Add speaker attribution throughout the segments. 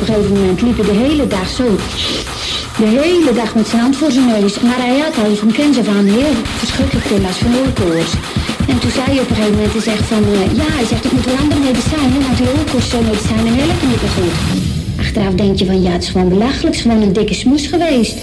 Speaker 1: Op een gegeven moment liep hij de hele dag zo. De hele dag met zijn hand voor zijn neus. Maar hij had al van kennis van heel verschrikkelijk veel last van oorkoorts. En toen zei hij op een gegeven moment, hij zegt van, eh, ja, hij zegt, ik moet wel andere medicijnen, want die oorkoorts zo'n medicijnen helpen niet meer goed. Achteraf denk je van, ja, het is gewoon belachelijk, het is gewoon een dikke smoes geweest.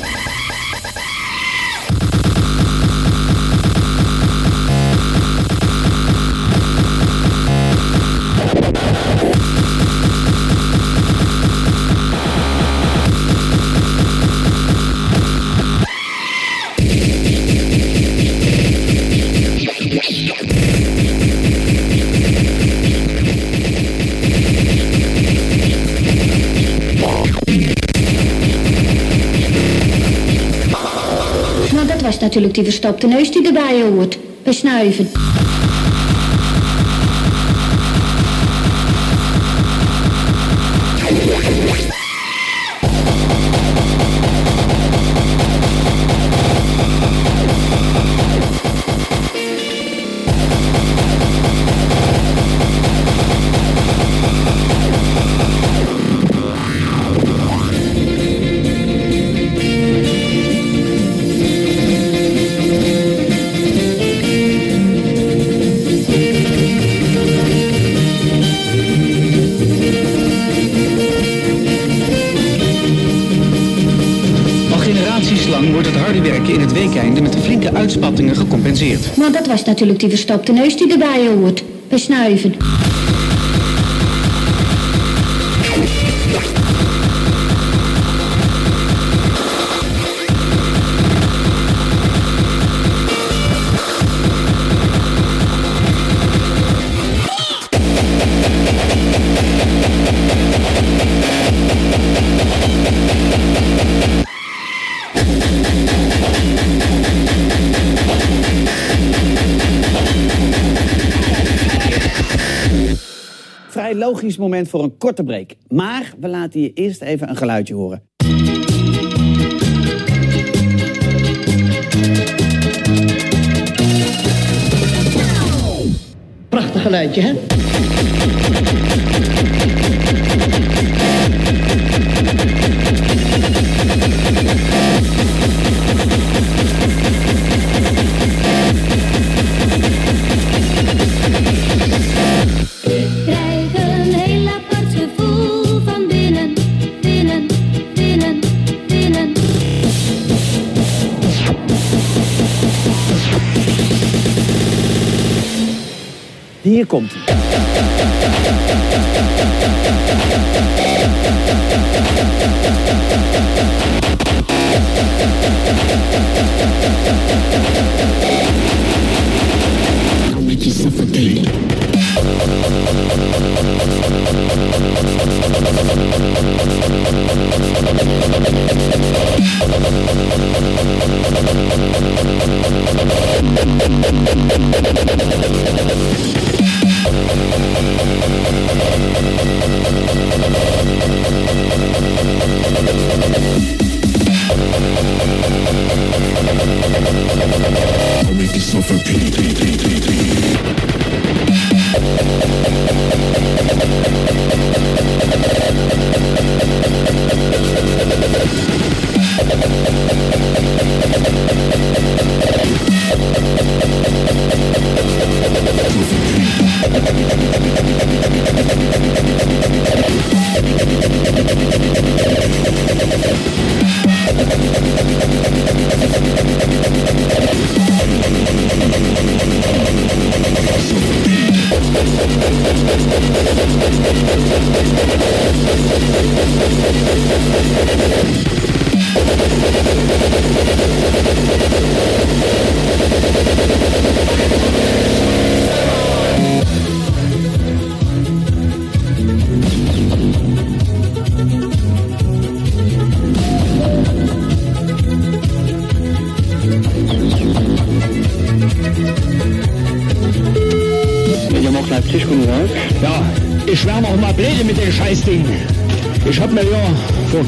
Speaker 1: Natuurlijk die verstopte neus die erbij hoort. Bij snuiven. Was natuurlijk die verstopte neus die erbij hoort. Bij snuiven.
Speaker 2: vrij logisch moment voor een korte break. Maar we laten je eerst even een geluidje horen.
Speaker 3: Prachtig geluidje, hè?
Speaker 4: Hier komt hij.
Speaker 5: Je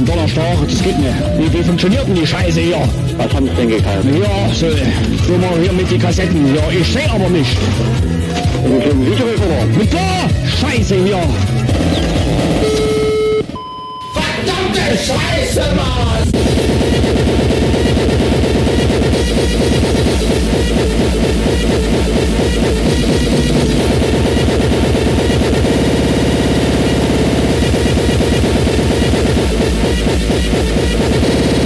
Speaker 6: Donnerstag, das geht nicht. Wie, wie funktioniert denn die Scheiße hier?
Speaker 5: Was haben Sie denn gekauft?
Speaker 6: Ja, so, so mal hier mit den Kassetten. Ja, ich seh aber nicht.
Speaker 5: Mit dem Videorekorder?
Speaker 6: Mit der Scheiße hier.
Speaker 7: Sleeping, sleeping,
Speaker 3: sleeping, sleeping.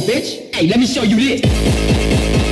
Speaker 3: bitch.
Speaker 6: Hey, let me show you this.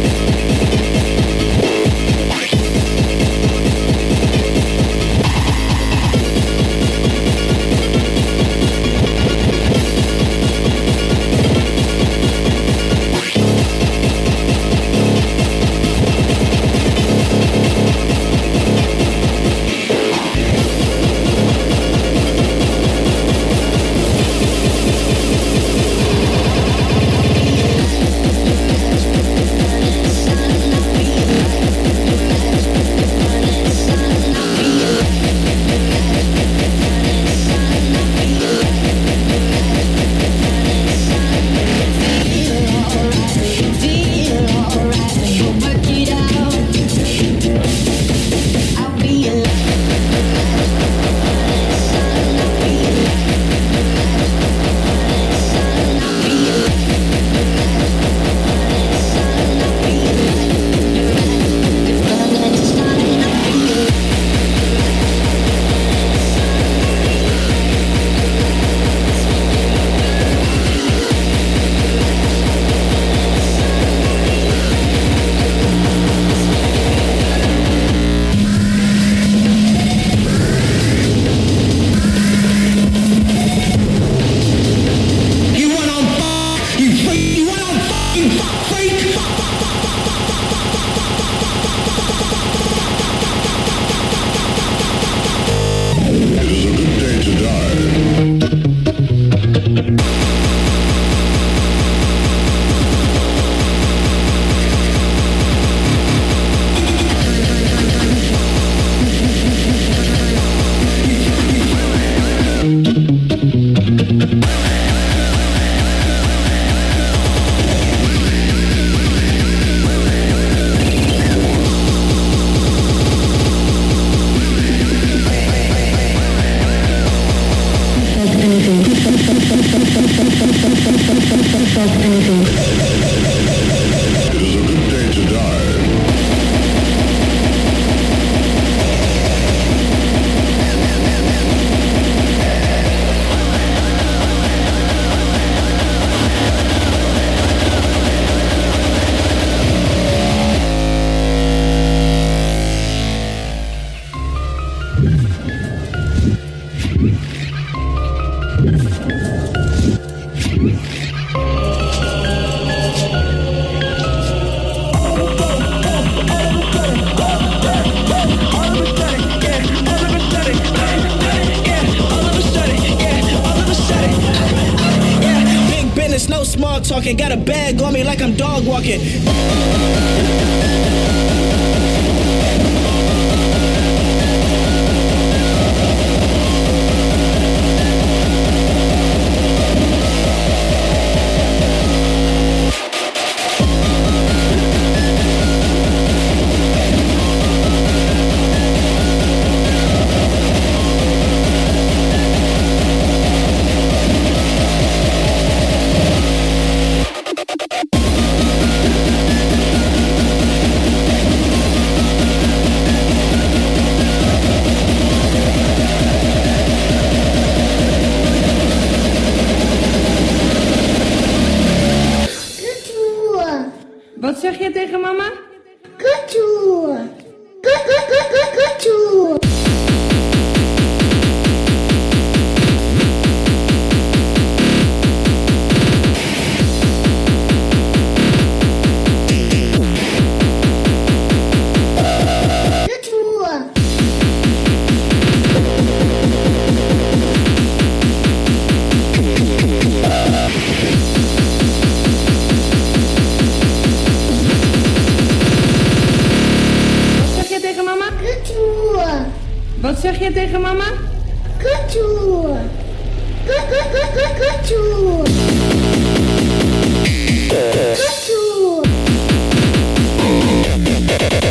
Speaker 8: Mm-hmm.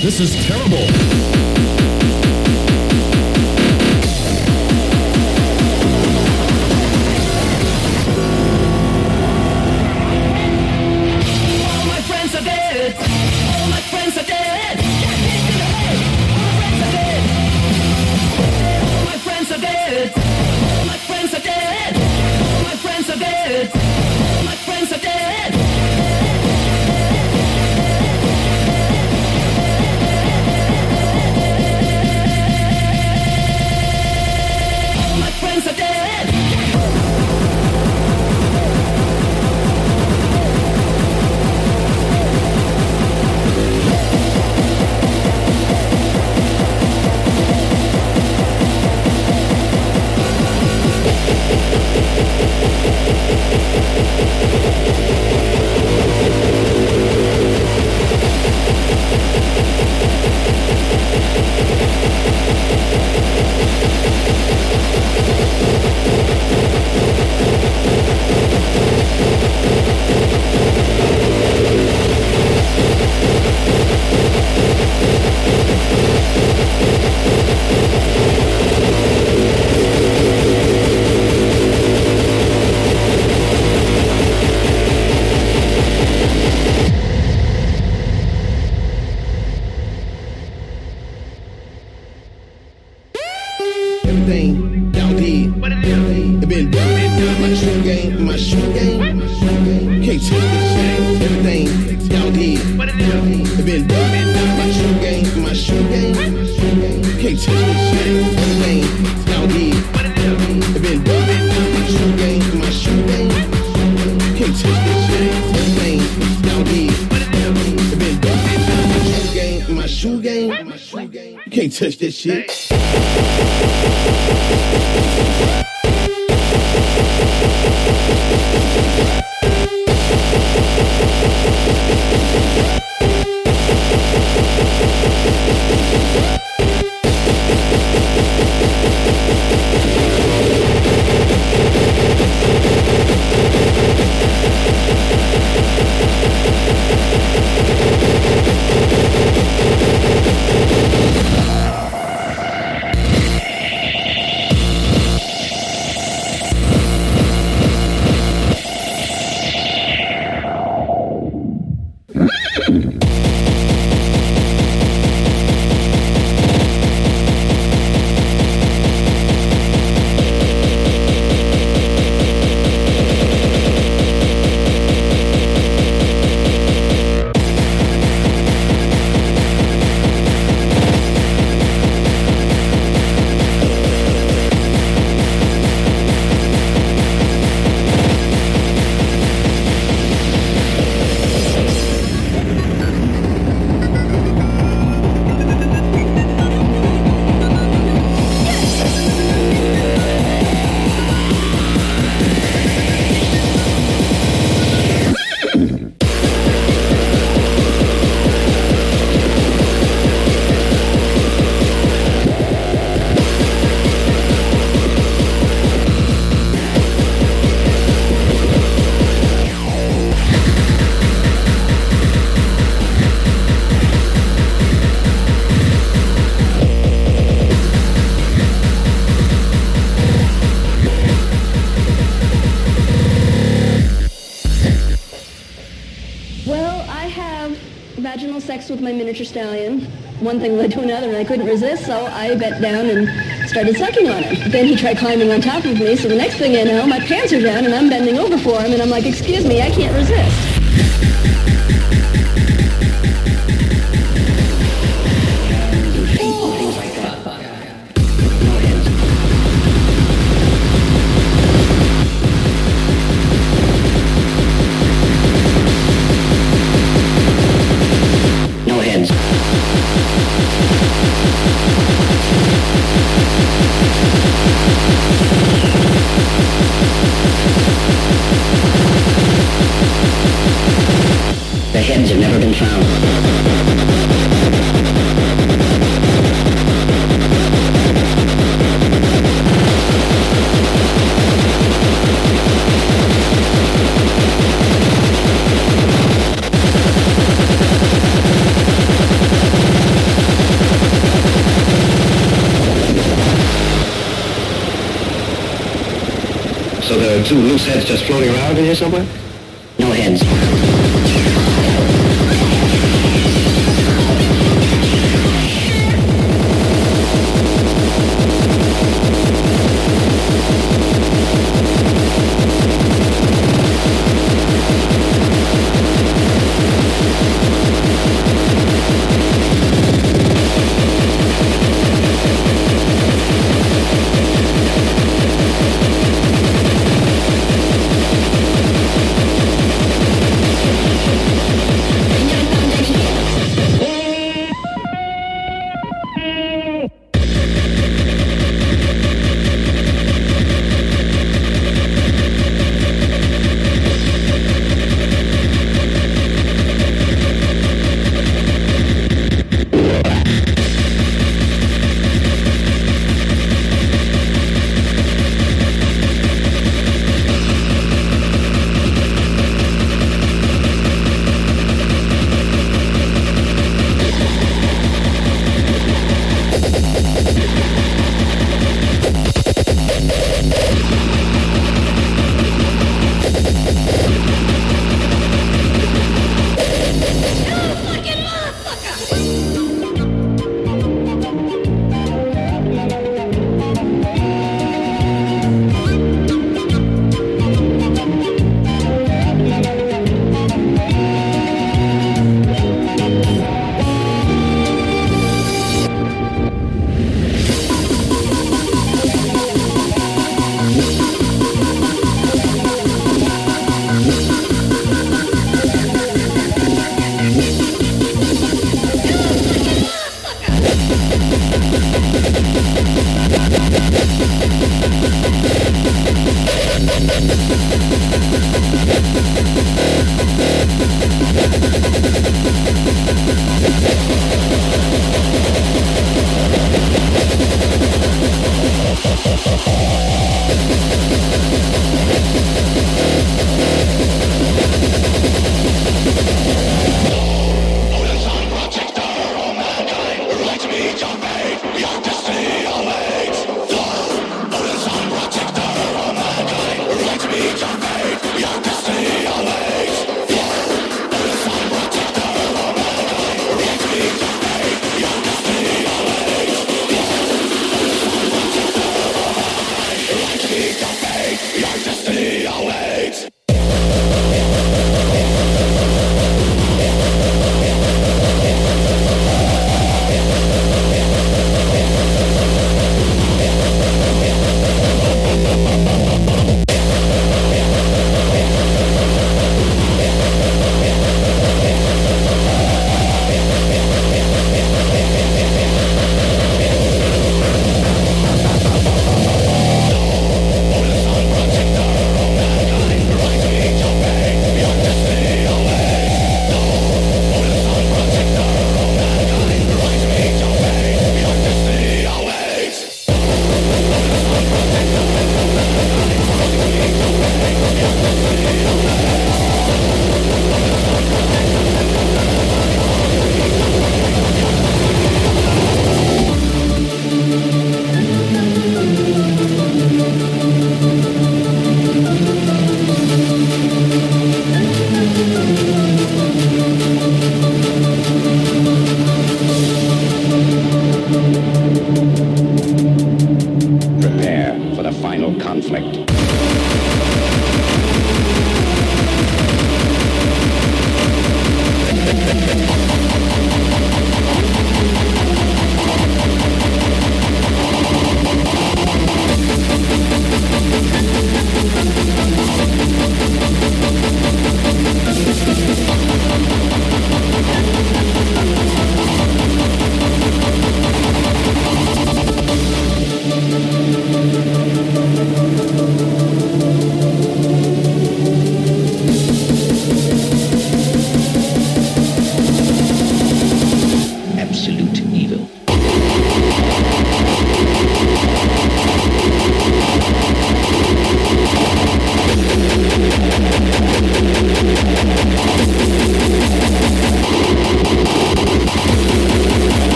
Speaker 8: This
Speaker 9: is terrible.
Speaker 10: She one thing led to another, and I couldn't resist, so I bent down and started sucking on him. Then he tried climbing on top of me, so the next thing I know, my pants are down, and I'm bending over for him, and I'm like, excuse me, I can't resist.
Speaker 9: 听见什么？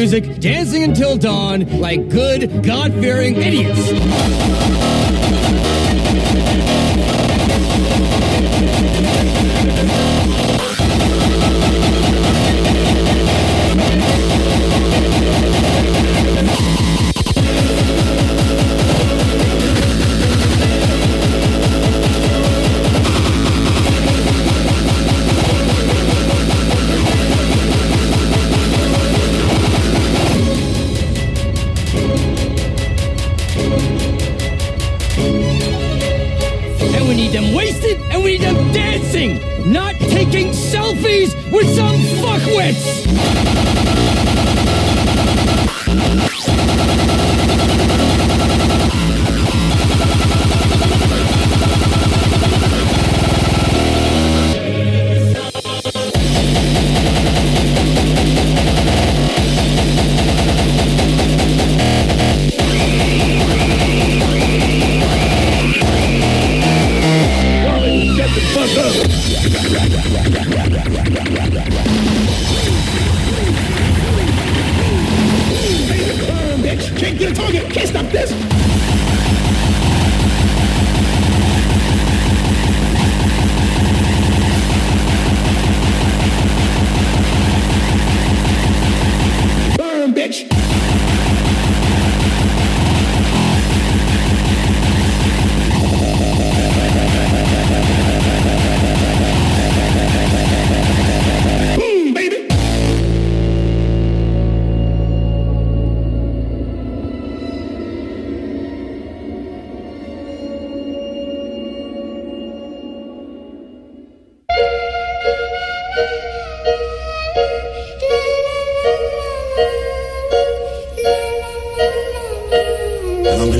Speaker 9: music, dancing until dawn like good, God fearing idiots.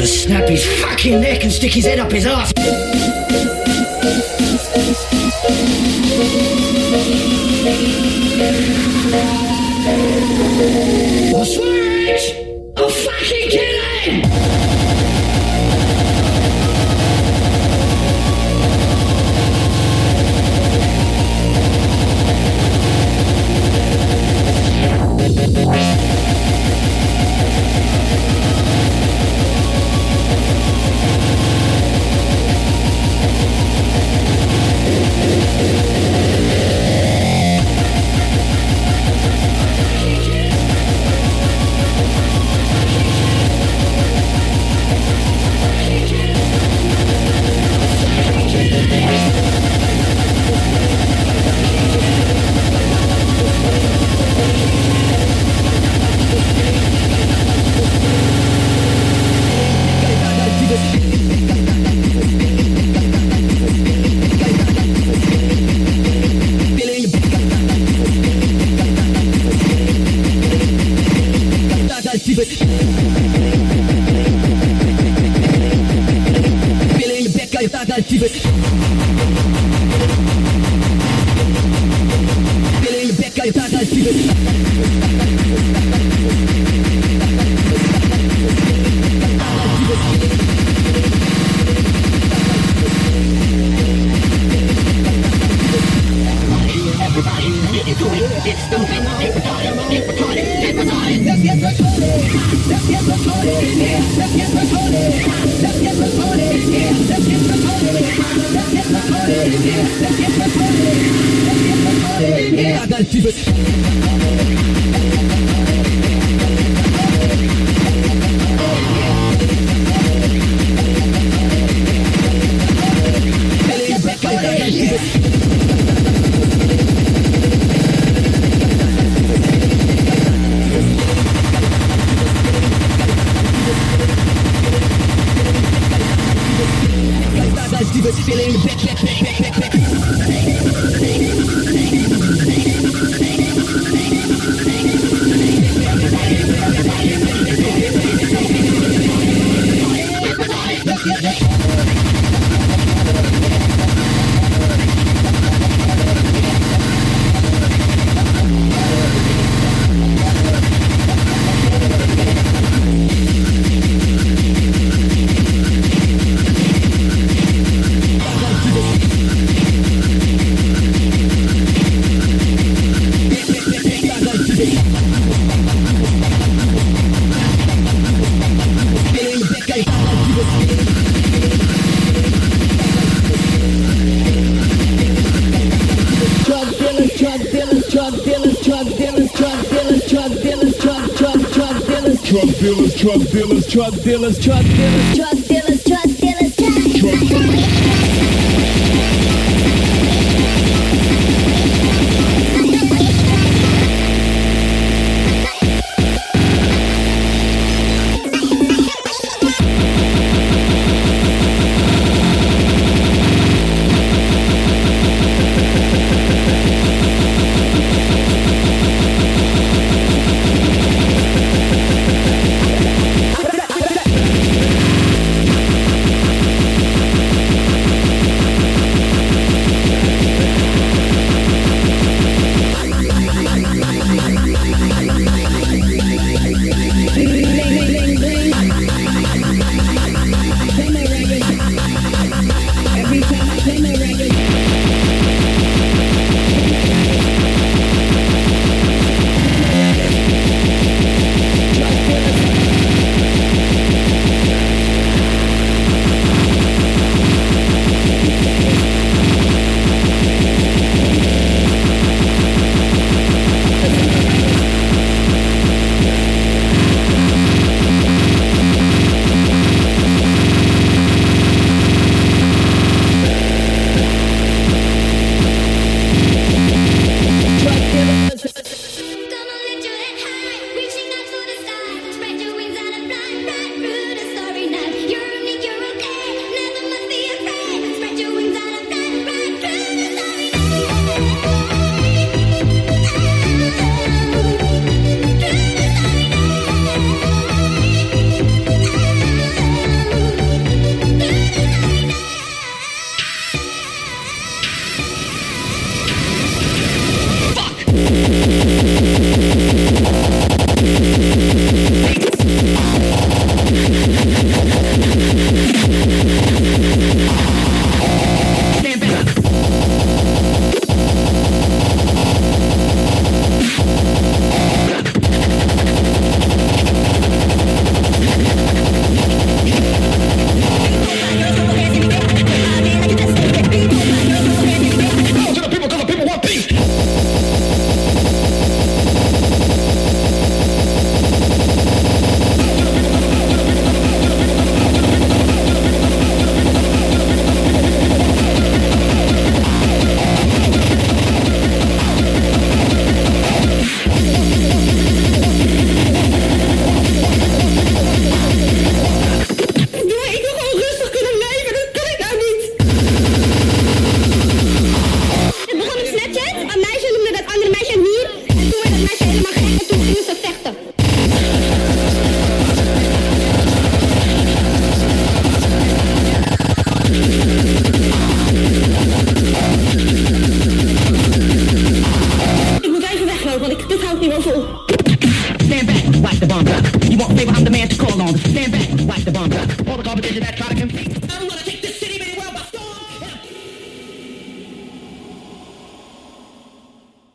Speaker 11: snap his fucking neck and stick his head up his ass. activer
Speaker 12: drug dealers, drug dealers. Drug dealers,